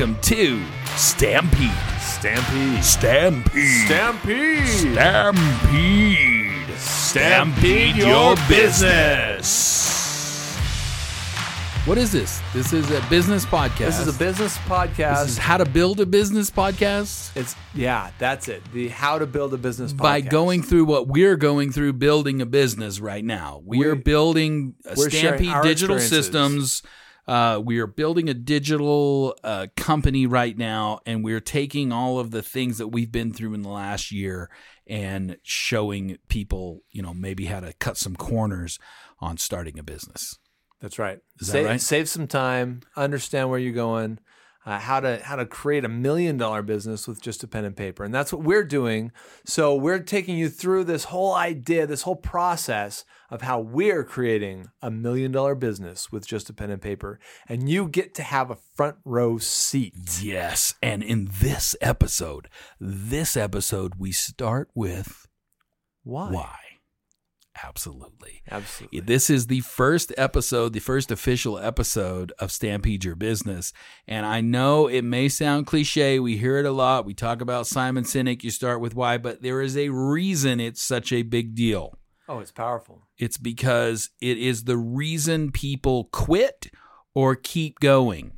Welcome to Stampede. Stampede. Stampede. Stampede. Stampede. Stampede your business. What is this? This is a business podcast. This is a business podcast. This is how to build a business podcast. it's yeah, that's it. The how to build a business podcast. By going through what we're going through building a business right now. We are We- building a we're sharing Stampede Digital. Systems. Uh, we are building a digital uh, company right now, and we're taking all of the things that we've been through in the last year and showing people, you know, maybe how to cut some corners on starting a business. That's right. Is that save, right? Save some time. Understand where you're going. Uh, how to how to create a million dollar business with just a pen and paper, and that's what we're doing. So we're taking you through this whole idea, this whole process of how we're creating a million dollar business with just a pen and paper, and you get to have a front row seat. Yes. And in this episode, this episode, we start with Why? why. Absolutely. Absolutely. This is the first episode, the first official episode of Stampede Your Business. And I know it may sound cliche. We hear it a lot. We talk about Simon Sinek. You start with why, but there is a reason it's such a big deal. Oh, it's powerful. It's because it is the reason people quit or keep going.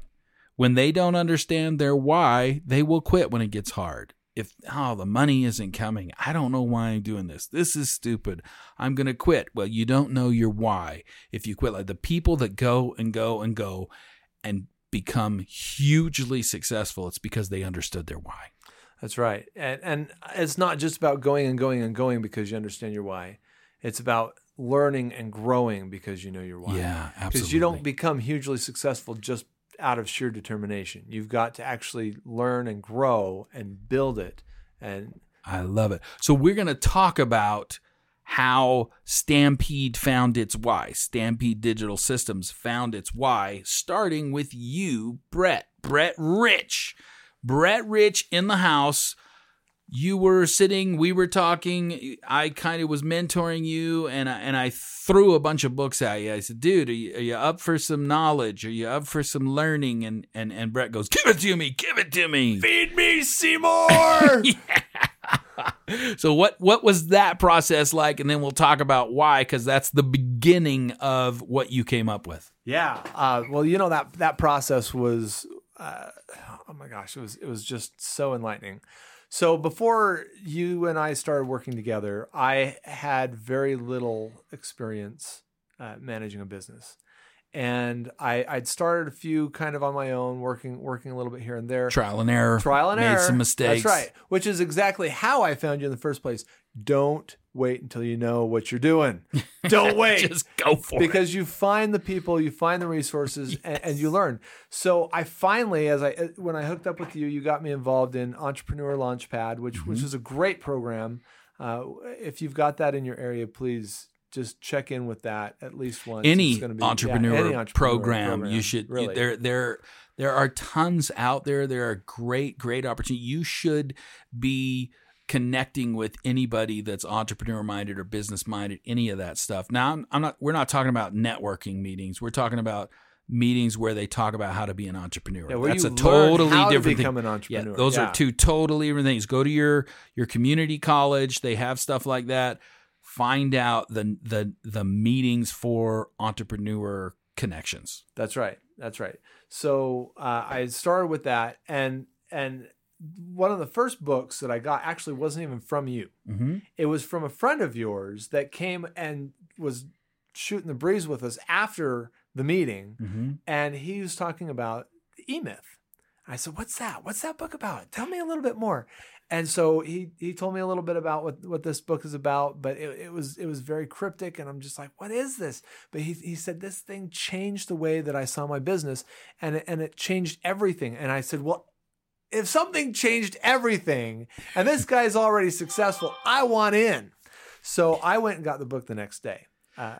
When they don't understand their why, they will quit when it gets hard. If, oh, the money isn't coming. I don't know why I'm doing this. This is stupid. I'm going to quit. Well, you don't know your why. If you quit, like the people that go and go and go and become hugely successful, it's because they understood their why. That's right. And and it's not just about going and going and going because you understand your why. It's about learning and growing because you know your why. Yeah, absolutely. Because you don't become hugely successful just out of sheer determination. You've got to actually learn and grow and build it. And I love it. So we're going to talk about how Stampede found its why. Stampede Digital Systems found its why, starting with you, Brett. Brett Rich. Brett Rich in the house. You were sitting, we were talking. I kind of was mentoring you, and I, and I threw a bunch of books at you. I said, "Dude, are you, are you up for some knowledge? Are you up for some learning?" And and and Brett goes, "Give it to me, give it to me." feed me, Seymour. So what what was that process like? And then we'll talk about why, because that's the beginning of what you came up with. Yeah. Uh, well, you know that that process was, uh, oh my gosh, it was it was just so enlightening. So before you and I started working together, I had very little experience uh, managing a business, and I, I'd started a few kind of on my own, working working a little bit here and there. Trial and error. Trial and made error. some mistakes. That's right. Which is exactly how I found you in the first place. Don't wait until you know what you're doing. Don't wait Just go for it. because you find the people, you find the resources, and, and you learn. So I finally, as I when I hooked up with you, you got me involved in Entrepreneur Launchpad, which Mm-hmm. which is a great program. Uh, if you've got that in your area, please just check in with that at least once. Any be- yeah, entrepreneur, any entrepreneur program, you should. really. there there there are tons out there. There are great great opportunities. You should be connecting with anybody that's entrepreneur minded or business minded. Any of that stuff. Now I'm, I'm not. We're not talking about networking meetings. We're talking about meetings where they talk about how to be an entrepreneur. Yeah, That's a totally how to different become thing. an entrepreneur. Yeah, those Yeah. are two totally different things. Go to your your community college; they have stuff like that. Find out the the the meetings for entrepreneur connections. That's right. That's right. So uh, I started with that, and and one of the first books that I got actually wasn't even from you. Mm-hmm. It was from a friend of yours that came and was shooting the breeze with us after the meeting, Mm-hmm. and he was talking about the E Myth. I said, "What's that? What's that book about? Tell me a little bit more." And so he he told me a little bit about what, what this book is about, but it, it was it was very cryptic, and I'm just like, "What is this?" But he he said this thing changed the way that I saw my business, and it, and it changed everything. And I said, "Well, if something changed everything, and this guy's already successful, I want in." So I went and got the book the next day. Uh,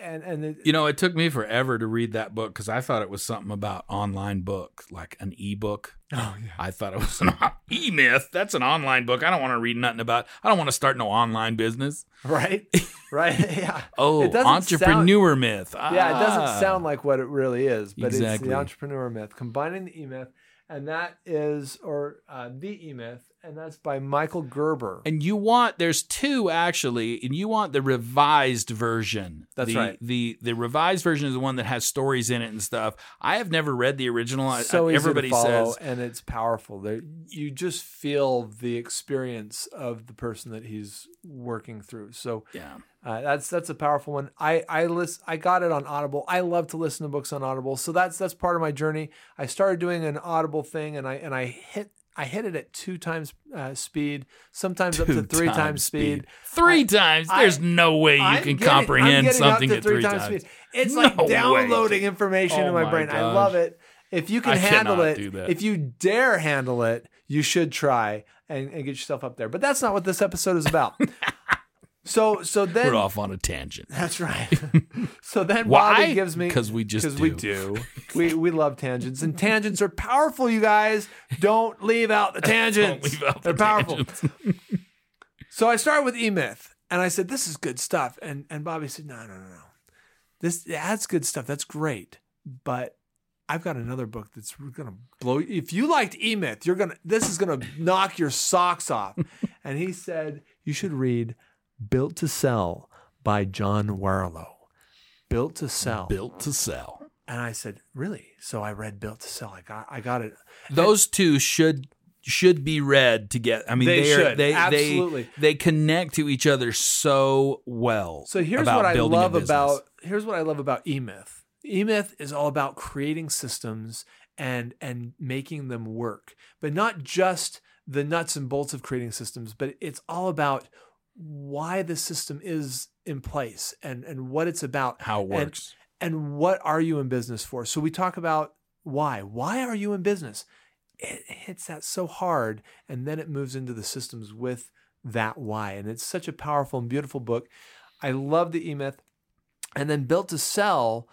and and You know, it took me forever to read that book because I thought it was something about online book, like an e-book. Oh yeah, I thought it was an e myth. That's an online book. I don't want to read nothing about. I don't want to start no online business. right, right, yeah. Oh, It doesn't entrepreneur myth. Yeah, it Ah. doesn't sound like what it really is, but it's the entrepreneur myth, combining the E myth. And that is or uh, the E Myth, and that's by Michael Gerber. And you want there's two actually, and you want the revised version. That's the, right. The the revised version is the one that has stories in it and stuff. I have never read the original. So I, easy everybody to follow, says and it's powerful. There, you just feel the experience of the person that he's working through. So yeah. Uh, that's that's a powerful one. I I list I got it on Audible. I love to listen to books on Audible, so that's that's part of my journey. I started doing an Audible thing, and I and I hit I hit it at two times uh, speed, sometimes up to three times, speed. Three I- times. I- There's no way you I'm can getting- comprehend something at three times. speed. It's No like way. downloading information Oh in my, my brain. I love it. If you can I handle it, if you dare handle it, you should try and, and get yourself up there. But that's not what this episode is about. so so then We're off on a tangent. that's right. so then Why? Bobby gives me Because we just because we do. we we love tangents and tangents are powerful. You guys don't leave out the tangents. leave out They're the powerful. tangents. So I started with E Myth and I said, This is good stuff. And and Bobby said, No, no, no, no. This that's good stuff. That's great. But I've got another book that's gonna blow you. If you liked E Myth, you're gonna this is gonna knock your socks off. and he said, You should read Built to Sell by John Warrillow. Built to Sell. Built to sell. And I said, Really? So I read Built to Sell. I got I got it. Those two should should be read together. I mean, They they are, should. they Absolutely. they they connect to each other so well. So here's what I love about here's what I love about eMyth. eMyth is all about creating systems and and making them work, but not just the nuts and bolts of creating systems, but it's all about why the system is in place and and what it's about how it and- works. and what are you in business for? So we talk about why. Why are you in business? It hits that so hard, and then it moves into the systems with that why. And it's such a powerful and beautiful book. I love the E Myth. And then Built to Sell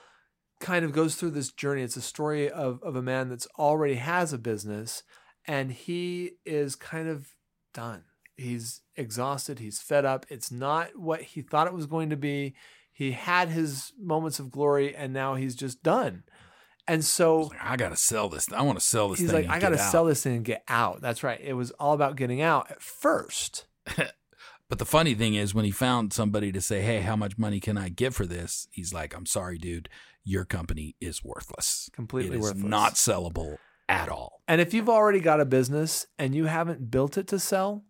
kind of goes through this journey. It's a story of, of a man that's already has a business and he is kind of done. He's exhausted. He's fed up. It's not what he thought it was going to be. He had his moments of glory and now he's just done. And so Like, I gotta sell this. I want to sell this he's thing. like, I got to get out." sell this thing and get out. That's right. It was all about getting out at first. But the funny thing is, when he found somebody to say, "Hey, how much money can I get for this?" He's like, "I'm sorry, dude. Your company is worthless. Completely It worthless. Not sellable at all." And if you've already got a business and you haven't built it to sell,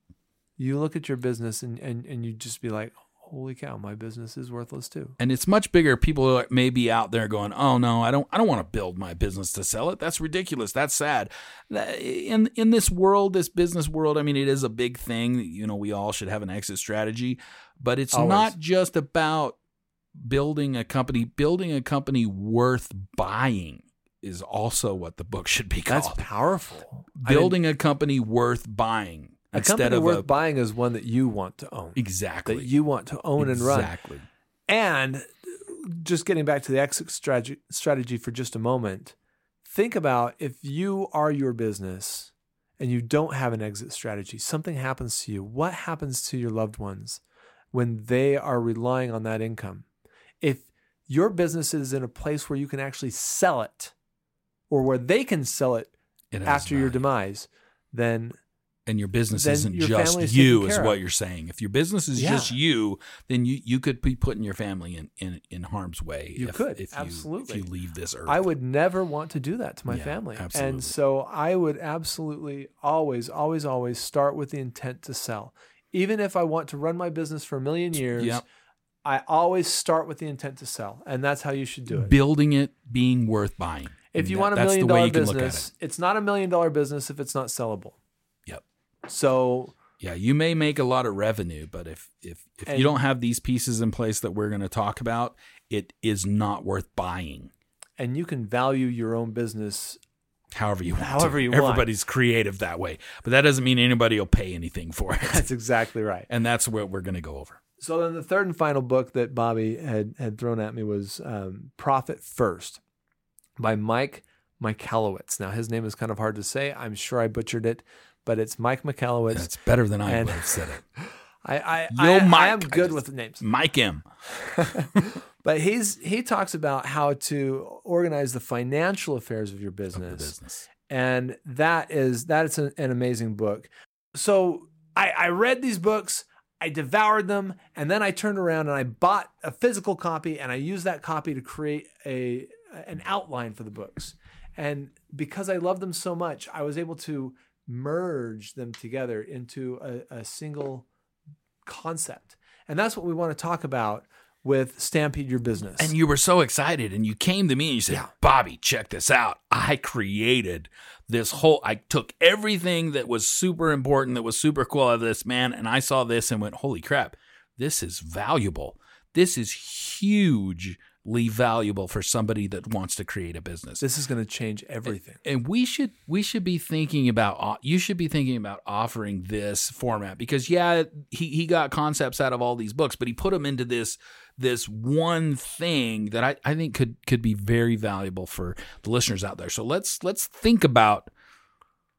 you look at your business and, and, and you just be like, holy cow, my business is worthless too. and it's much bigger. People are- may be out there going, "Oh no, I don't, I don't want to build my business to sell it. That's ridiculous. That's sad." In in this world, this business world, I mean, it is a big thing. You know, we all should have an exit strategy, but it's Always. not just about building a company. Building a company worth buying is also what the book should be called. That's powerful. Building a company worth buying a instead company of worth a buying is one that you want to own, exactly that you want to own and run. exactly. And just getting back to the exit strategy, strategy for just a moment, think about if you are your business and you don't have an exit strategy, something happens to you. What happens to your loved ones when they are relying on that income? If your business is in a place where you can actually sell it or where they can sell it It after your demise, then and your business then isn't your just you is what of. you're saying if your business is Yeah. just you then you you could be putting your family in in, in harm's way You if, could, if absolutely. you if you leave this earth I would never want to do that to my Yeah, family. absolutely. And so I would absolutely always, always, always start with the intent to sell. Even if I want to run my business for a million years, Yep. I always start with the intent to sell. And that's how you should do it. building it being worth buying if you that- want a million dollar way dollar you can look at business, it's not a million dollar business if it's not sellable. So yeah you may make a lot of revenue but if if if And- you don't have these pieces in place that we're going to talk about it is not worth buying and you can value your own business however you want However to. you want. everybody's creative that way but that doesn't mean anybody will pay anything for it That's exactly right. and that's what we're going to go over So then the third and final book that Bobby had had thrown at me was um, Profit First by Mike Michalowicz. Now his name is kind of hard to say. I'm sure I butchered it, but it's Mike Michalowicz. that's better than i And- would have said it I I, Yo, I, I Mike. am I good just- with names. mike m But he's he talks about how to organize the financial affairs of your of business, business and that is that is an, an amazing book. So I, I read these books. I devoured them, and then I turned around and I bought a physical copy, and I used that copy to create a an outline for the books. And because I love them so much, I was able to merge them together into a, a single concept. And that's what we want to talk about with Stampede Your Business. And you were so excited and you came to me and you said, Yeah. Bobby, check this out. I created this whole, I took everything that was super important, that was super cool out of this, man, and I saw this and went, holy crap, this is valuable. This is hugely valuable for somebody that wants to create a business. this is going to change everything. and we should we should be thinking about uh, you should be thinking about offering this format because yeah he, he got concepts out of all these books but he put them into this this one thing that I, I think could could be very valuable for the listeners out there so let's let's think about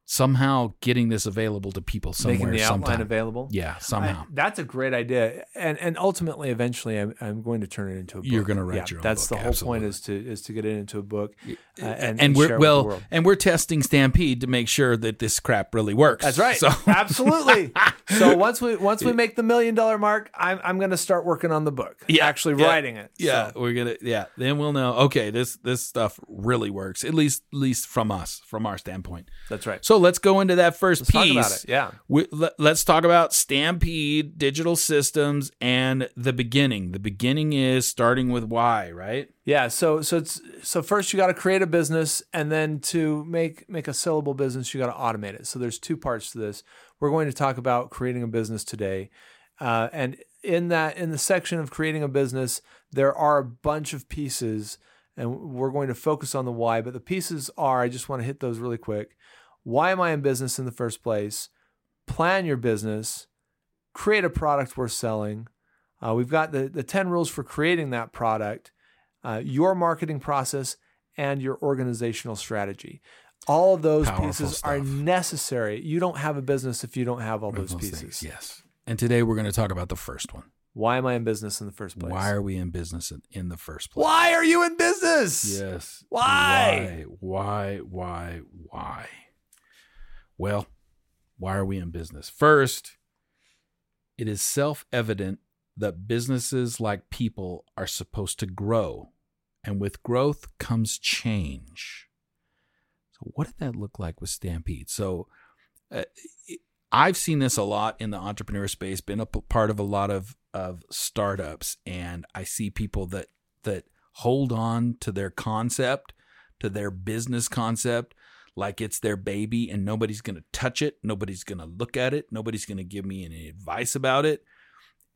somehow getting this available to people somewhere Making the outline sometime. available. yeah somehow I- that's a great idea, and and ultimately, eventually, I'm, I'm going to turn it into a book. You're gonna write your own That's book, the whole absolutely. point is to is to get it into a book, uh, and, and, and we're share it with the well and we're testing stampede to make sure that this crap really works That's right. so Absolutely. so once we once we make the million dollar mark, I'm I'm going to start working on the book. Yeah, actually yeah, writing it. Yeah, So, we're gonna. Yeah, then we'll know. Okay, this this stuff really works. At least, at least from us, from our standpoint. that's right. So let's go into that 1st Let's talk piece. about it. Yeah. We, let, us talk about Stampede, digital systems, and the beginning. The beginning is starting with why, right? Yeah, so so it's so first you got to create a business, and then to make make a sellable business, you got to automate it. So there's two parts to this. We're going to talk about creating a business today, uh, and in that in the section of creating a business, there are a bunch of pieces, and we're going to focus on the why. But the pieces are I just want to hit those really quick. Why am I in business in the first place? Plan your business, create a product worth selling. Uh, we've got the the ten rules for creating that product uh, your marketing process, and your organizational strategy. All of those Powerful pieces are necessary. You don't have a business if you don't have all those Those pieces. things, Yes. And today we're going to talk about the first one. Why am I in business in the first place? Why are we in business in, in the first place? Why are you in business? Yes. Why? Why? Why? Why? Why? Well, why are we in business? First, it is self evident that businesses, like people, are supposed to grow. And with growth comes change. So, what did that look like with Stampede? So, uh, I've seen this a lot in the entrepreneur space, been a part of a lot of, of startups, and I see people that that hold on to their concept, to their business concept, like it's their baby, and nobody's going to touch it, nobody's going to look at it, nobody's going to give me any advice about it,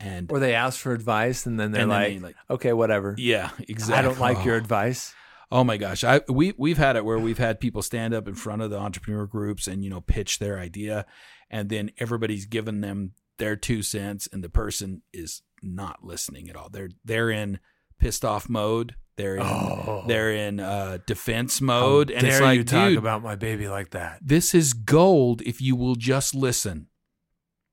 and Or they ask for advice and then they're and then like, they, like, okay, whatever. yeah, exactly. I don't like your Oh. advice. Oh my gosh, I we we've had it where we've had people stand up in front of the entrepreneur groups and you know pitch their idea, and then everybody's given them their two cents, and the person is not listening at all. They're they're in pissed off mode. They're in Oh. they're in uh, defense How mode, and it's like, you talk dude, about my baby like that? this is gold if you will just listen.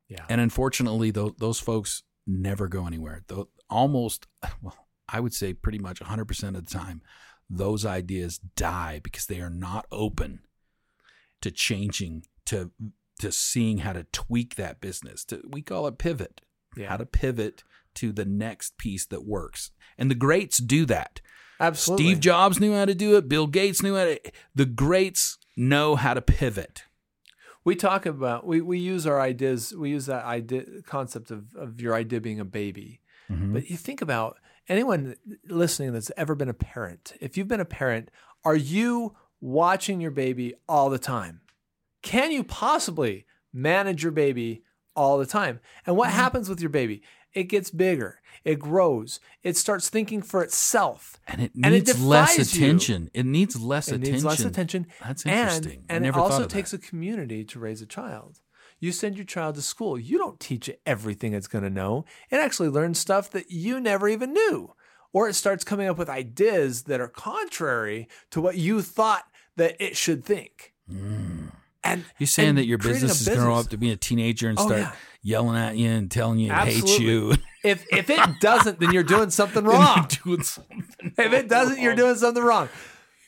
Yeah. And unfortunately, those those folks never go anywhere. Though almost, well, I would say pretty much 100% of the time, those ideas die because they are not open to changing, to to seeing how to tweak that business. To we call it pivot. Yeah. How to pivot to the next piece that works. And the greats do that. Absolutely. Steve Jobs knew how to do it. Bill Gates knew how to. The greats know how to pivot. we talk about we, we use our ideas we use that idea concept of, of your idea being a baby Mm-hmm. but you think about anyone listening that's ever been a parent if you've been a parent are you watching your baby all the time can you possibly manage your baby all the time and what happens with your baby it gets bigger it grows it starts thinking for itself and it And it needs less defies you. attention. It needs less it attention. needs less attention That's and, interesting. I and it also takes that. a community to raise a child. You send your child to school. You don't teach it everything it's going to know. It actually learns stuff that you never even knew. Or it starts coming up with ideas that are contrary to what you thought that it should think. Mm. And You're saying and that your creating business is going to grow up to be a teenager and Oh, start yeah. Yelling at you and telling you it hates you. If if it doesn't, then you're doing something wrong. Doing something if it doesn't, you're doing something wrong.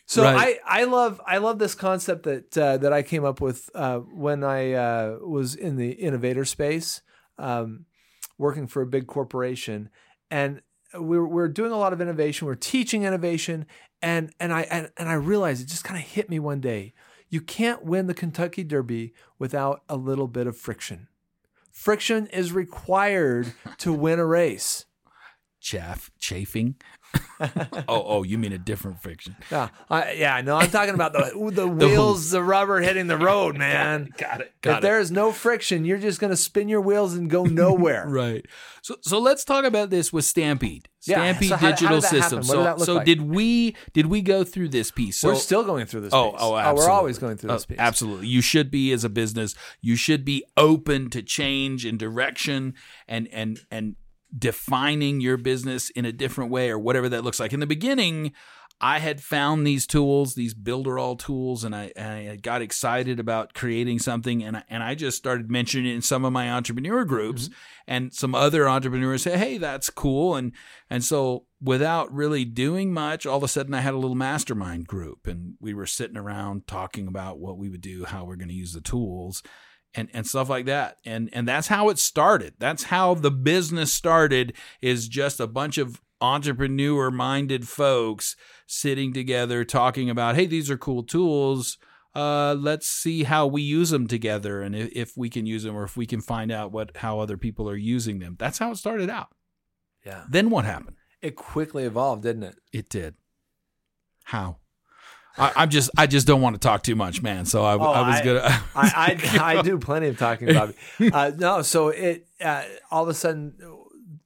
So Right. I, I love I love this concept that uh, that I came up with uh, when I uh, was in the innovator space, um, working for a big corporation, and we're we're doing a lot of innovation. We're teaching innovation, and and I and, and I realized it just kind of hit me one day. You can't win the Kentucky Derby without a little bit of friction. Friction is required to win a race. Chaff, chafing. oh, oh, you mean a different fiction. Yeah, I, yeah, no, I'm talking about the the wheels, the rubber hitting the road, man. Got it. Got if there is no friction, you're just going to spin your wheels and go nowhere. Right. So so let's talk about this with Stampede. Yeah, Stampede so how- how Digital did that happen? Systems. So did so like? did we did we go through this piece? So we're still going through this. Oh, piece. oh, oh we're always going through this Oh, piece. absolutely. You should be as a business. You should be open to change and direction and and and defining your business in a different way or whatever that looks like. In the beginning, I had found these tools, these Builderall tools, and I, and I got excited about creating something, and I, and I just started mentioning it in some of my entrepreneur groups, mm-hmm. and some other entrepreneurs say, "Hey, that's cool," and and so without really doing much, all of a sudden I had a little mastermind group, and we were sitting around talking about what we would do, how we're going to use the tools, and and stuff like that. And and that's how it started. That's how the business started is just a bunch of entrepreneur minded folks sitting together talking about, "Hey, these are cool tools. Uh, let's see how we use them together and if, if we can use them or if we can find out what how other people are using them." That's how it started out. Yeah, Then what happened? it quickly evolved, didn't it? It did. How? I, I'm just I just don't want to talk too much, man. So I, Oh, I was I- gonna I I, I do plenty of talking, Bobby. Uh, no, so it uh, all of a sudden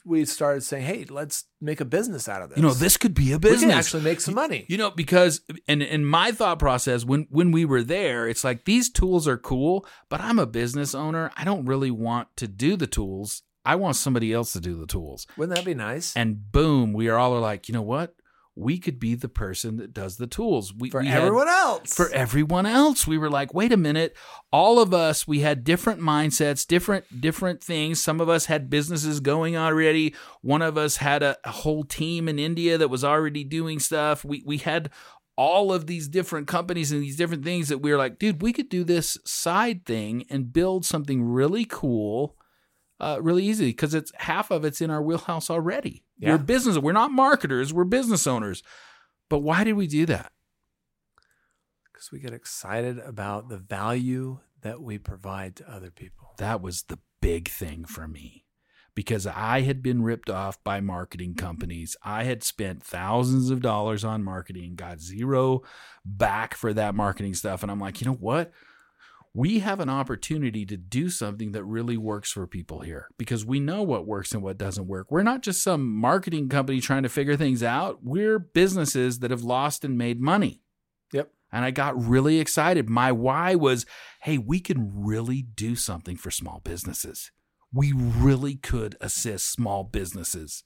we started saying, "Hey, let's make a business out of this." you know this could be a business. we can actually make some money. You know, because and in my thought process, when when we were there, it's like these tools are cool, but I'm a business owner. I don't really want to do the tools. I want somebody else to do the tools. Wouldn't that be nice? And boom, we are all are like, you know what? We could be the person that does the tools. We, for we had- everyone else. for everyone else. We were like wait a minute. All of us we had different mindsets different different things. Some of us had businesses going already. One of us had a, a whole team in india that was already doing stuff. We we had all of these different companies and these different things that we were like dude we could do this side thing and build something really cool uh, really easy because it's half of it's in our wheelhouse already Yeah. we're business we're not marketers we're business owners but why did we do that because we get excited about the value that we provide to other people. that was the big thing for me because I had been ripped off by marketing companies. I had spent thousands of dollars on marketing, got zero back for that marketing stuff. And I'm like, you know what? We have an opportunity to do something that really works for people here because we know what works and what doesn't work. We're not just some marketing company trying to figure things out. We're businesses that have lost and made money. Yep. And I got really excited. My why was hey, we can really do something for small businesses. We really could assist small businesses.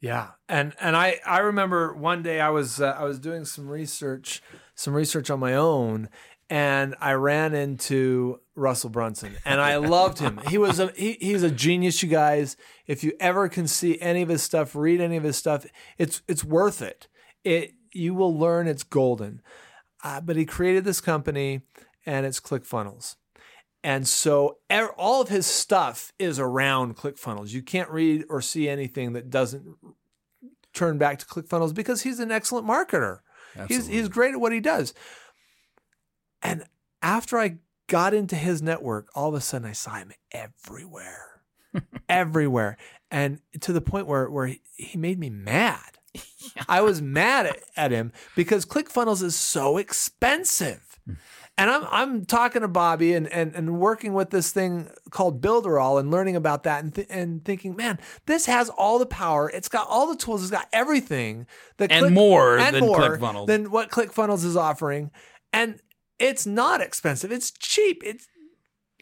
Yeah, and and I I remember one day I was uh, I was doing some research some research on my own, and I ran into Russell Brunson, and I loved him. He was a he, he's a genius, you guys. If you ever can see any of his stuff, read any of his stuff, it's it's worth it. It you will learn it's golden. Uh, but he created this company, and it's ClickFunnels. And so er- all of his stuff is around ClickFunnels. You can't read or see anything that doesn't turn back to ClickFunnels because he's an excellent marketer. He's he's great at what he does. And after I got into his network, all of a sudden I saw him everywhere. everywhere. And to the point where where he, made me mad. I was mad at, at him because ClickFunnels is so expensive. Hmm. And I'm I'm talking to Bobby and, and and working with this thing called Builderall and learning about that and th- and thinking, man, this has all the power. It's got all the tools. It's got everything that And more and than more ClickFunnels. than what ClickFunnels is offering. And it's not expensive. It's cheap. It's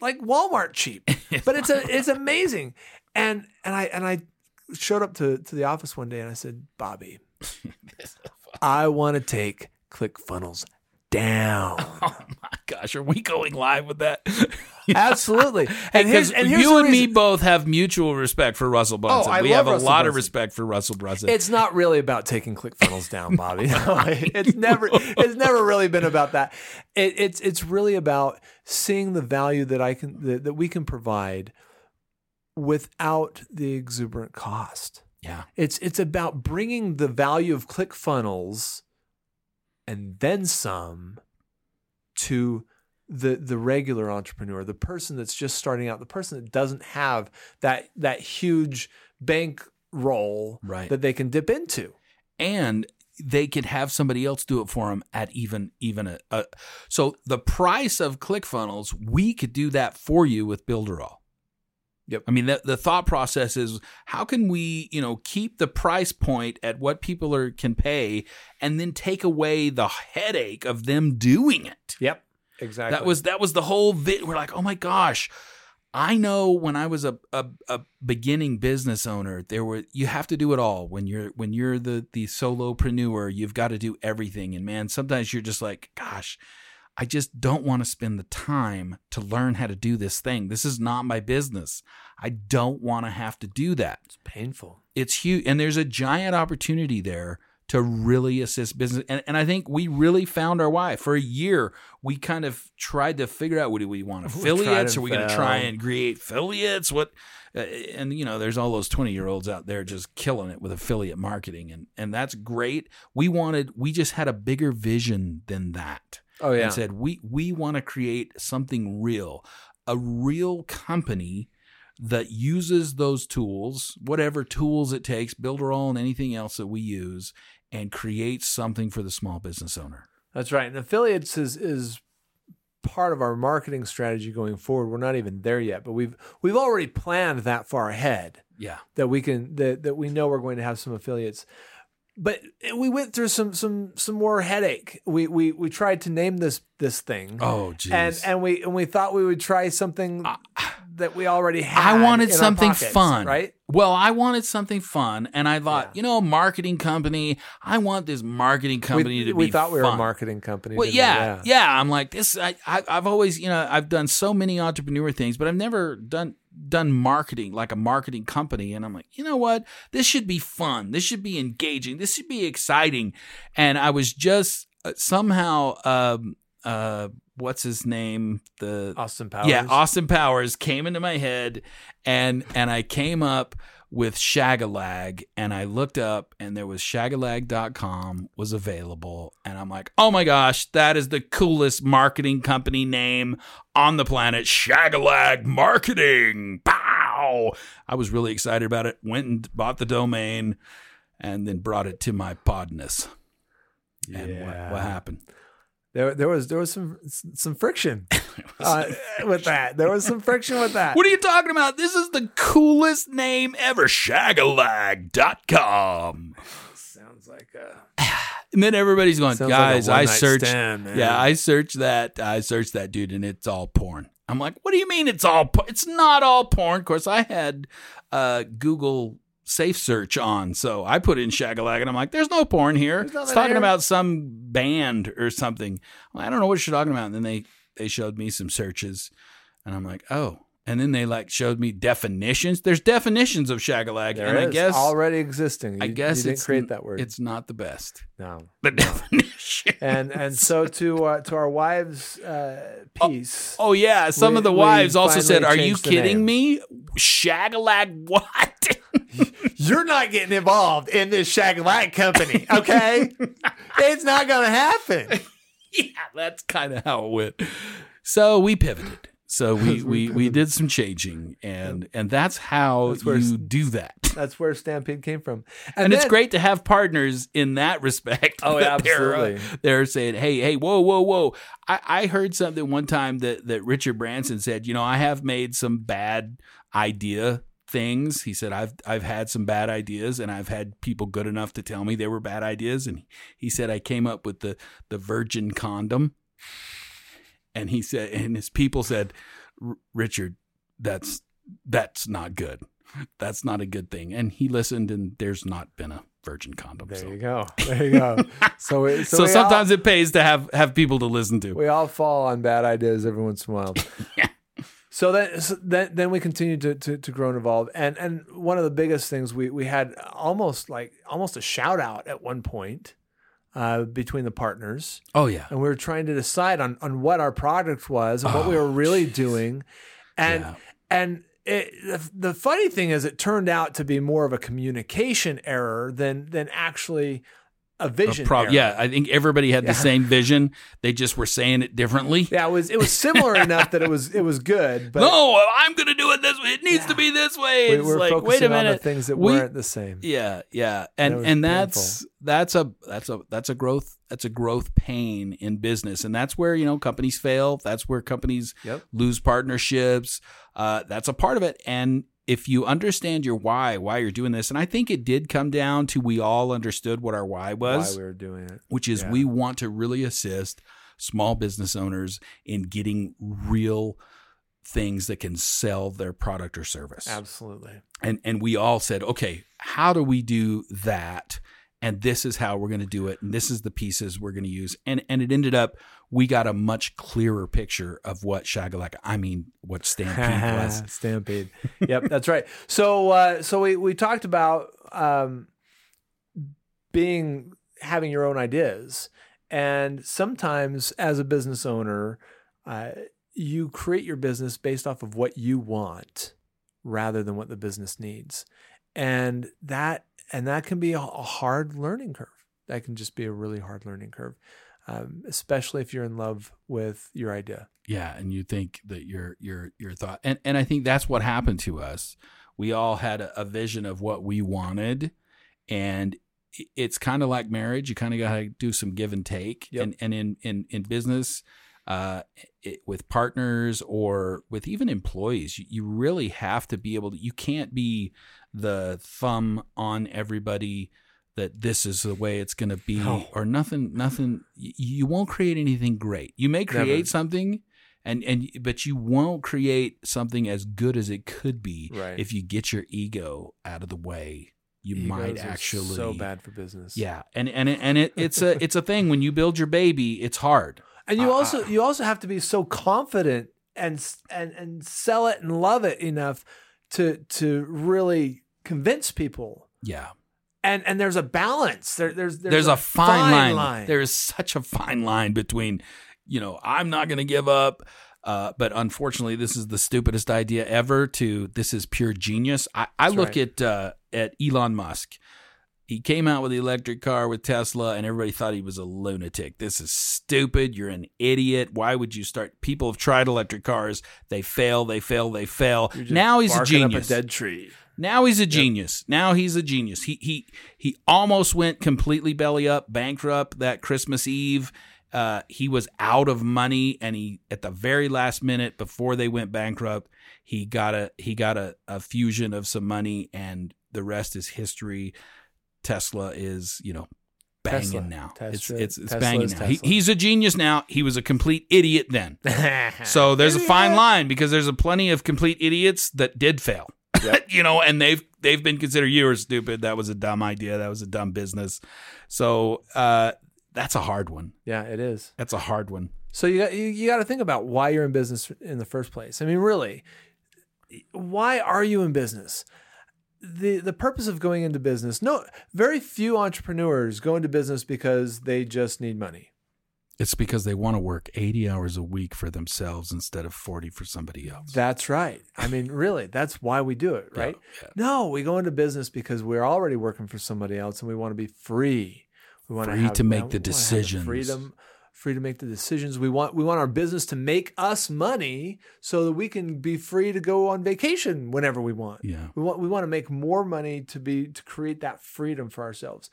like Walmart cheap, but it's a it's amazing. And and I and I showed up to to the office one day and I said, Bobby, I want to take ClickFunnels down. oh gosh, are we going live with that? Absolutely. And here's, and here's you and me both have mutual respect for Russell Brunson. Oh, I we have a Russell lot of respect for Russell Brunson. It's not really about taking ClickFunnels down, Bobby. No, it's never it's never really been about that. It, it's it's really about seeing the value that I can that, that we can provide without the exuberant cost. yeah. It's it's about bringing the value of ClickFunnels and then some to the the regular entrepreneur, the person that's just starting out, the person that doesn't have that that huge bank roll Right. that they can dip into. and they could have somebody else do it for them at even even a, a so the price of ClickFunnels, we could do that for you with Builderall. Yep. I mean, the, the thought process is how can we, you know, keep the price point at what people are can pay, and then take away the headache of them doing it. Yep. Exactly. That was that was the whole. Vi- we're like, oh my gosh, I know when I was a, a a beginning business owner, there were you have to do it all when you're when you're the the solopreneur. You've got to do everything, and man, sometimes you're just like, gosh, I just don't want to spend the time to learn how to do this thing. This is not my business. I don't want to have to do that. It's painful. it's huge and there's a giant opportunity there to really assist business and, and i think we really found our why. For a year we kind of tried to figure out what do we want affiliates? are we going to try and create affiliates? What uh, and you know there's all those 20 year olds out there just killing it with affiliate marketing and and that's great. We wanted we just had a bigger vision than that Oh yeah. and said we we want to create something real a real company that uses those tools whatever tools it takes builderall and anything else that we use and create something for the small business owner That's right. And affiliates is is part of our marketing strategy going forward. We're not even there yet, but we've we've already planned that far ahead yeah that we can that that we know we're going to have some affiliates. But we went through some some some more headache. We we we tried to name this this thing. oh geez and and we and we thought we would try something that we already had. I wanted something pockets, fun, right? Well, I wanted something fun, and I thought, Yeah. you know, marketing company. I want this marketing company we, to we be. thought we were a marketing company. Well, didn't yeah, yeah, I'm like this. I, I, I've always, you know, I've done so many entrepreneur things, but I've never done done marketing like a marketing company. And I'm like, you know what? This should be fun. This should be engaging. This should be exciting. And I was just uh, somehow, um, uh, what's his name? The Austin Powers. yeah, Austin Powers came into my head, and and I came up with Shagalag, and I looked up, and there was Shagalag.com was available, and I'm like, oh my gosh, that is the coolest marketing company name on the planet, Shagalag Marketing. Pow! I was really excited about it. Went and bought the domain, and then brought it to my podness. And what, Yeah. what happened? There, there was there was some some friction uh, with that. There was some friction with that. What are you talking about? This is the coolest name ever. Shagalag.com. Sounds like a And then everybody's going, sounds guys, like I searched. stand, yeah, I searched that. I searched that dude, and it's all porn. I'm like, what do you mean it's all? Por-? It's not all porn. Of course, I had uh, Google Safe Search on, so I put in Shagalag, and I'm like, there's no porn here. It's talking here. about some band or something. I don't know what you're talking about. And then they they showed me some searches, and I'm like, oh. And then they like showed me definitions. There's definitions of Shagalag, there and I guess already existing. I guess you didn't it's create that word. It's not the best. no. The definition. And and so to uh, to our wives' uh, piece. Oh yeah, some We- of the wives also said, "Are you kidding name." me? Shagalag what?" You're not getting involved in this shag light company, okay? it's not going to happen. yeah, that's kind of how it went. So we pivoted. So we we, we did some changing, and and that's how That's where you do that. That's where Stampede came from, And, it's then- great to have partners in that respect. Oh, that they're, uh, absolutely. They're saying, "Hey, hey, whoa, whoa, whoa!" I, I heard something one time that that Richard Branson said. You know, I have made some bad idea things. He said, "I've I've had some bad ideas, and I've had people good enough to tell me they were bad ideas." And he said, "I came up with the the virgin condom." And he said, and his people said, "Richard, that's that's not good." That's not a good thing. And he listened, and there's not been a virgin condom. There so you go. There you go. So, we, so, so sometimes all, it pays to have have people to listen to. we all fall on bad ideas every once in a while. Yeah. So then, so then, then we continued to, to, to grow and evolve. And, and one of the biggest things we, we had almost like almost a shout out at one point uh, between the partners. Oh yeah. And we were trying to decide on, on what our product was and what we were really doing. And, Yeah. and it, the, the funny thing is, it turned out to be more of a communication error than, than actually a A vision prob- error. yeah, I think everybody had Yeah. the same vision. They just were saying it differently. Yeah, it was it was similar enough that it was it was good, but no, I'm going to do it this way. It needs Yeah. to be this way. we It's were like, focusing wait a on the things that We- weren't the same. Yeah, yeah, That and and that's that's a that's a that's a growth that's a growth pain in business, and that's where you know companies fail. That's where companies Yep. lose partnerships. Uh, that's a part of it, and if you understand your why, why you're doing this, and I think it did come down to we all understood what our why was, Why we were doing it. which is Yeah. we want to really assist small business owners in getting real things that can sell their product or service Absolutely. and and we all said, okay, how do we do that? And this is how we're going to do it, and this is the pieces we're going to use. And and it ended up we got a much clearer picture of what Shagalaka, I mean, what Stampede was. Stampede. Yep, that's right. So uh, so we we talked about um, being having your own ideas, and sometimes as a business owner, uh, you create your business based off of what you want rather than what the business needs, and that and that can be a, a hard learning curve. That can just be a really hard learning curve. Um, especially if you're in love with your idea. Yeah, and you think that your your your thought, and and I think that's what happened to us. We all had a, a vision of what we wanted, and it's kind of like marriage. You kind of got to do some give and take, Yep. and and in in in business, uh, it, with partners or with even employees, you, you really have to be able to. You can't be the thumb on everybody that this is the way it's going to be or nothing nothing you won't create anything great you may create Never. something and and but you won't create something as good as it could be Right. if you get your ego out of the way you might Egos are actually so bad for business. yeah and and it, and it, it's a it's a thing when you build your baby it's hard and you Uh, also you also have to be so confident and and and sell it and love it enough to to really convince people. yeah And and there's a balance. There there's there's, a, fine, line. There is such a fine line between, you know, I'm not going to give up. Uh, but unfortunately, this is the stupidest idea ever. To this is pure genius. I, I look right. at uh, at Elon Musk. He came out with the electric car with Tesla, and everybody thought he was a lunatic. This is stupid. You're an idiot. Why would you start? People have tried electric cars. They fail. They fail. They fail. Now he's a genius. A dead tree. Now he's a genius. Now he's a genius. He he he almost went completely belly up, bankrupt that Christmas Eve. Uh, he was out of money, and he at the very last minute before they went bankrupt, he got a he got a, a fusion of some money, and the rest is history. Tesla is you know banging Tesla. now. Tesla- it's it's it's banging now. He, he's a genius now. He was a complete idiot then. So there's a fine line because there's a plenty of complete idiots that did fail. you know, and they've they've been considered you were stupid. That was a dumb idea. That was a dumb business. So uh, that's a hard one. Yeah, it is. That's a hard one. So you got you, you got to think about why you're in business in the first place. I mean, really, why are you in business? The the purpose of going into business. No, very few entrepreneurs go into business because they just need money. It's because they want to work 80 hours a week for themselves instead of 40 for somebody else. That's right. I mean, really, that's why we do it, right? Yeah, yeah. No, we go into business because we're already working for somebody else, and we want to be free. We want Free have, to make the decisions. freedom, free to make the decisions. We want we want our business to make us money so that we can be free to go on vacation whenever we want. Yeah. We want we want to make more money to be to create that freedom for ourselves.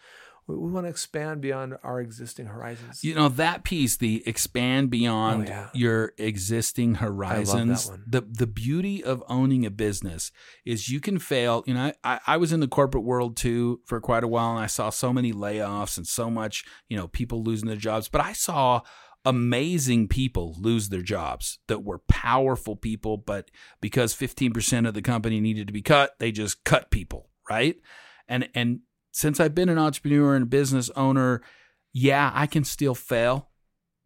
We, we want to expand beyond our existing horizons. You know that piece, the expand beyond Oh, yeah. your existing horizons. one. The the beauty of owning a business is you can fail. You know, I, I was in the corporate world too for quite a while, and I saw so many layoffs and so much, you know, people losing their jobs. But I saw amazing people lose their jobs that were powerful people, but because fifteen percent of the company needed to be cut, they just cut people, right? And and since I've been an entrepreneur and a business owner, yeah, I can still fail.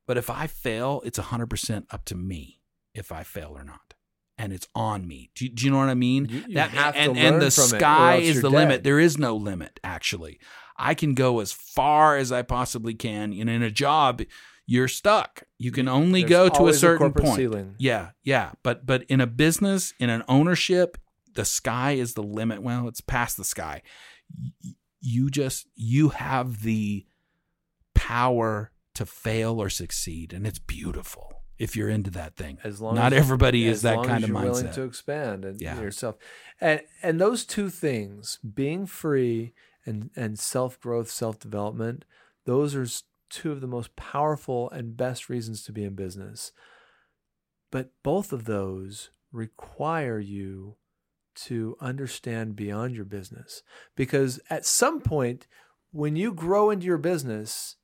But if I fail, it's 100% up to me if I fail or not. And it's on me. Do, do you know what I mean? You- you that and, and the sky is the dead. limit. There is no limit, actually. I can go as far as I possibly can. And in a job, you're stuck. You can only There's go to a certain corporate point. ceiling. Yeah, yeah. But but in a business, in an ownership, the sky is the limit. Well, it's past the sky. You just you have the power to fail or succeed, and it's beautiful if you're into that thing. As long Not as, everybody as is that kind as of you're willing to expand and Yeah. yourself, and and those two things, being free and and self growth, self development, those are two of the most powerful and best reasons to be in business. But both of those require you to understand beyond your business. Because at some point when you grow into your business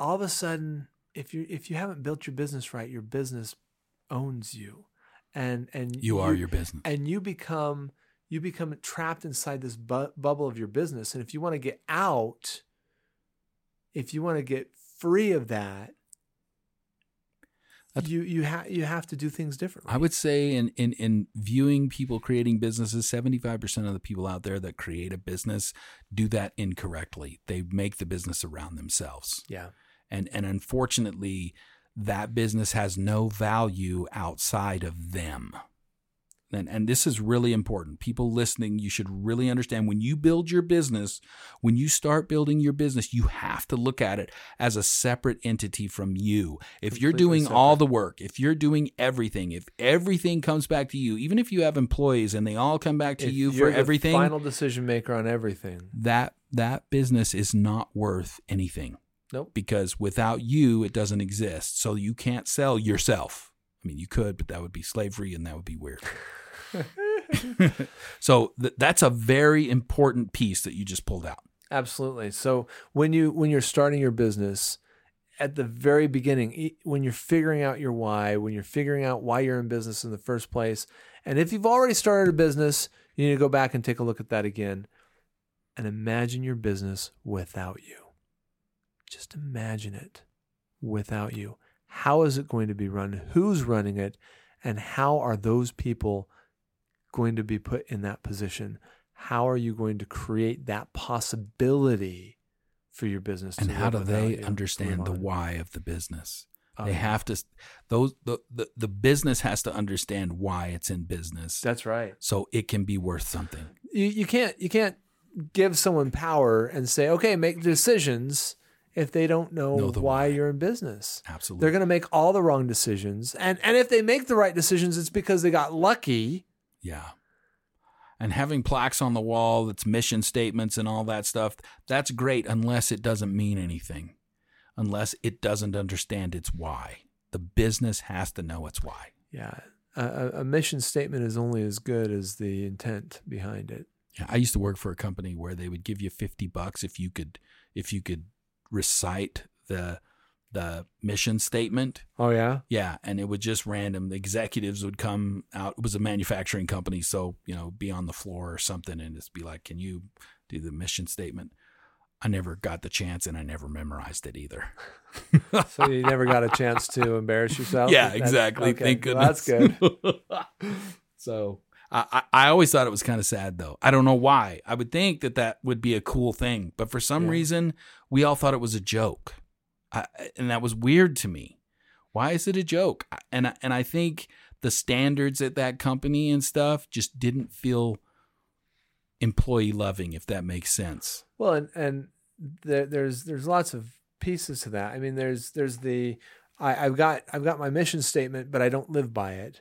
all of a sudden if you if you haven't built your business right your business owns you. And and You are your business. and you become you become trapped inside this bu- bubble of your business. And if you want to get out if you want to get free of that That's- you you have you have to do things differently I would say in, in in viewing people creating businesses, seventy five percent of the people out there that create a business do that incorrectly. They make the business around themselves. yeah and and unfortunately that business has no value outside of them and and this is really important people listening you should really understand when you build your business when you start building your business you have to look at it as a separate entity from you if you're doing all the work if you're doing everything if everything comes back to you even if you have employees and they all come back to If you for you're the everything final decision maker on everything that that business is not worth anything nope because without you, it doesn't exist. So you can't sell yourself. I mean, you could, but that would be slavery and that would be weird. so th- that's a very important piece that you just pulled out. Absolutely. So when you when you're starting your business at the very beginning, when you're figuring out your why, when you're figuring out why you're in business in the first place, and if you've already started a business, you need to go back and take a look at that again and imagine your business without you. Just imagine it without you. How is it going to be run? Who's running it? And how are those people going to be put in that position? How are you going to create that possibility for your business? And how do they understand the why of the business? Um, they have to those the, the the business has to understand why it's in business. That's right. so it can be worth something. You you can't you can't give someone power and say okay make decisions if they don't know, Know the why why. you're in business. Absolutely. They're going to make all the wrong decisions, and and if they make the right decisions, it's because they got lucky. Yeah. And having plaques on the wall that's mission statements and all that stuff, that's great unless it doesn't mean anything. Unless it doesn't understand its why. The business has to know its why. Yeah, a, mission statement is only as good as the intent behind it. Yeah, I used to work for a company where they would give you 50 bucks if you could if you could recite the the mission statement. Oh yeah, Yeah, and it would just random. The executives would come out. It was a manufacturing company, so you know, be on the floor or something, and just be like, "Can you do the mission statement?" I never got the chance, and I never memorized it either. so you never got a chance to embarrass yourself. yeah, That's- exactly. okay, Thank well, goodness. that's good. so I, I I always thought it was kind of sad, though. I don't know why. I would think that that would be a cool thing, but for some Yeah. reason, we all thought it was a joke, I, and that was weird to me. Why is it a joke? And I- and I think the standards at that company and stuff just didn't feel employee loving, if that makes sense. Well, and and there, there's there's lots of pieces to that. I mean, there's there's the I, I've got I've got my mission statement, but I don't live by it.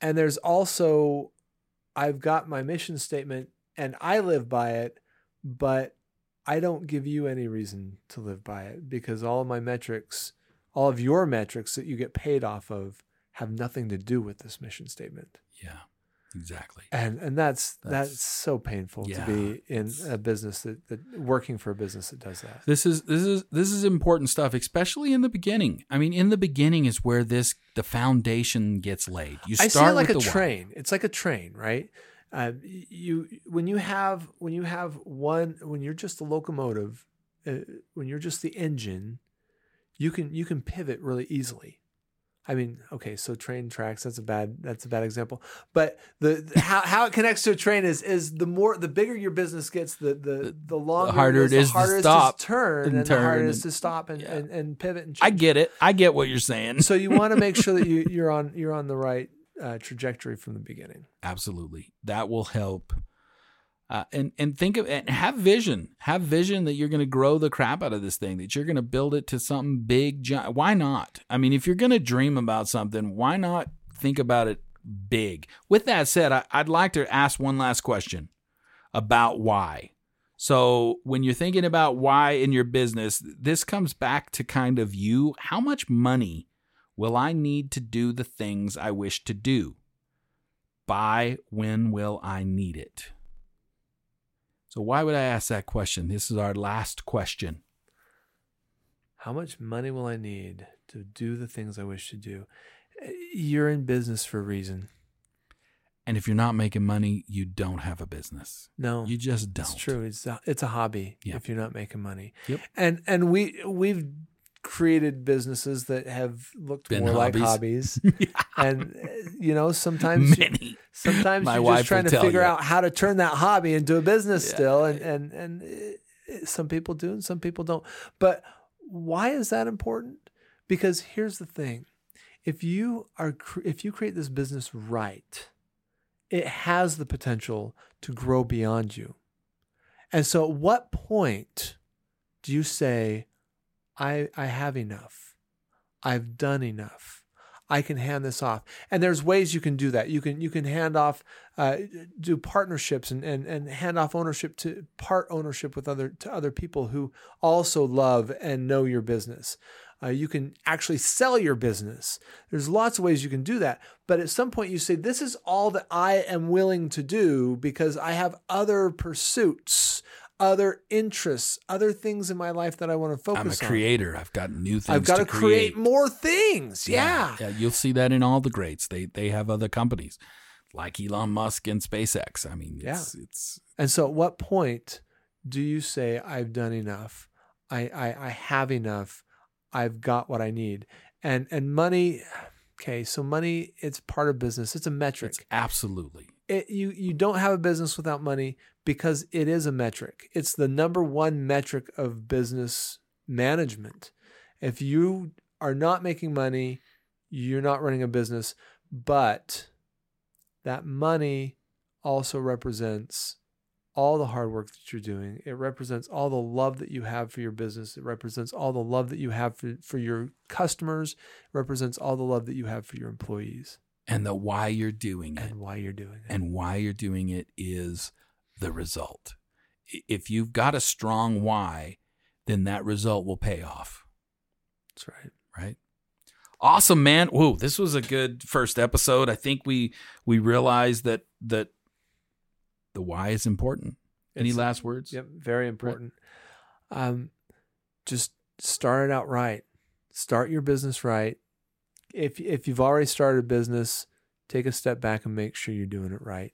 And there's also I've got my mission statement and I live by it, but I don't give you any reason to live by it because all of my metrics, all of your metrics that you get paid off of have nothing to do with this mission statement. Yeah, exactly. And and that's that's, That's- so painful yeah, to be in a business that, that working for a business that does that. This is this is this is important stuff, especially in the beginning. I mean, in the beginning is where this the foundation gets laid. You I start see it like with a the why. train. It's like a train, right? Uh, you when you have when you have one when you're just the locomotive, uh, when you're just the engine, you can you can pivot really easily. I mean, okay, so train tracks, that's a bad that's a bad example. But the, the- how, how it connects to a train is is the more the bigger your business gets, the the the longer harder it the is to harder stop to turn and and, the harder turn it is to stop and, yeah. and, and pivot and I get it. I get what you're saying. so you want to make sure that you you're on you're on the right uh, trajectory from the beginning. Absolutely. That will help. Uh, and and think of and have vision. Have vision that you're going to grow the crap out of this thing. That you're going to build it to something big. Why not? I mean, if you're going to dream about something, why not think about it big? With that said, I, I'd like to ask one last question about why. So when you're thinking about why in your business, this comes back to kind of you. How much money will I need to do the things I wish to do? By when will I need it? So, why would I ask that question? This is our last question. How much money will I need to do the things I wish to do? You're in business for a reason. And if you're not making money, you don't have a business. No, You just don't. It's true. It's a, it's a hobby if you're not making money. Yep. And and we we've created businesses that have looked Been more like hobbies. hobbies. and uh, you know, sometimes you- sometimes My you're just trying to figure you. out how to turn that hobby into a business Yeah. still and and and uh, some people do and some people don't. But why is that important? Because here's the thing. If you are if you create this business right, it has the potential to grow beyond you. And so at what point do you say I I have enough? I've done enough. I can hand this off. And there's ways you can do that. You can you can hand off uh, do partnerships and, and and hand off ownership to part ownership with other to other people who also love and know your business. Uh, you can actually sell your business. There's lots of ways you can do that. But at some point, you say, This is all that I am willing to do because I have other pursuits, other interests, other things in my life that I want to focus on. I'm a on. creator. I've got new things. I've got to to create more things. Yeah. yeah. You'll see that in all the greats. They they have other companies like Elon Musk and SpaceX. I mean, it's it's And so, at what point do you say, I've done enough? I, I, I have enough. I've got what I need. And and money, okay, so money, it's part of business. It's a metric. it's absolutely it, you you don't have a business without money because it is a metric. It's the number one metric of business management. If you are not making money, you're not running a business, but that money also represents all the hard work that you're doing. It represents all the love that you have for your business. It represents all the love that you have for, for your customers. It represents all the love that you have for your employees and the why you're doing it. and why you're doing it. and why you're doing it is the result. If you've got a strong why, then that result will pay off, That's right. right? Awesome, man. Whoa, this was a good first episode. I think we we realized that that the why is important. Any It's- last words? Yep, very important. Um, just start it out right. Start your business right. If if you've already started a business, take a step back and make sure you're doing it right.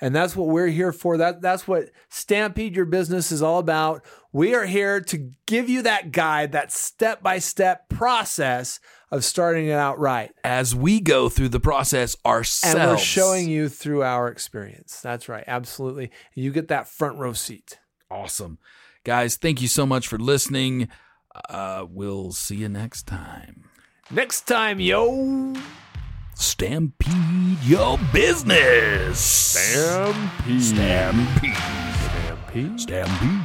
And that's what we're here for. That that's what Stampede Your Business is all about. We are here to give you that guide, that step-by-step process of starting it out right. As we go through the process ourselves, And we're showing you through our experience. That's right. Absolutely. You get that front row seat. awesome, guys. Thank you so much for listening. Uh, we'll see you next time. Next time, yo. Stampede your business. Stampede. Stampede. Stampede. Stampede.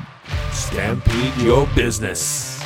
Stampede your business.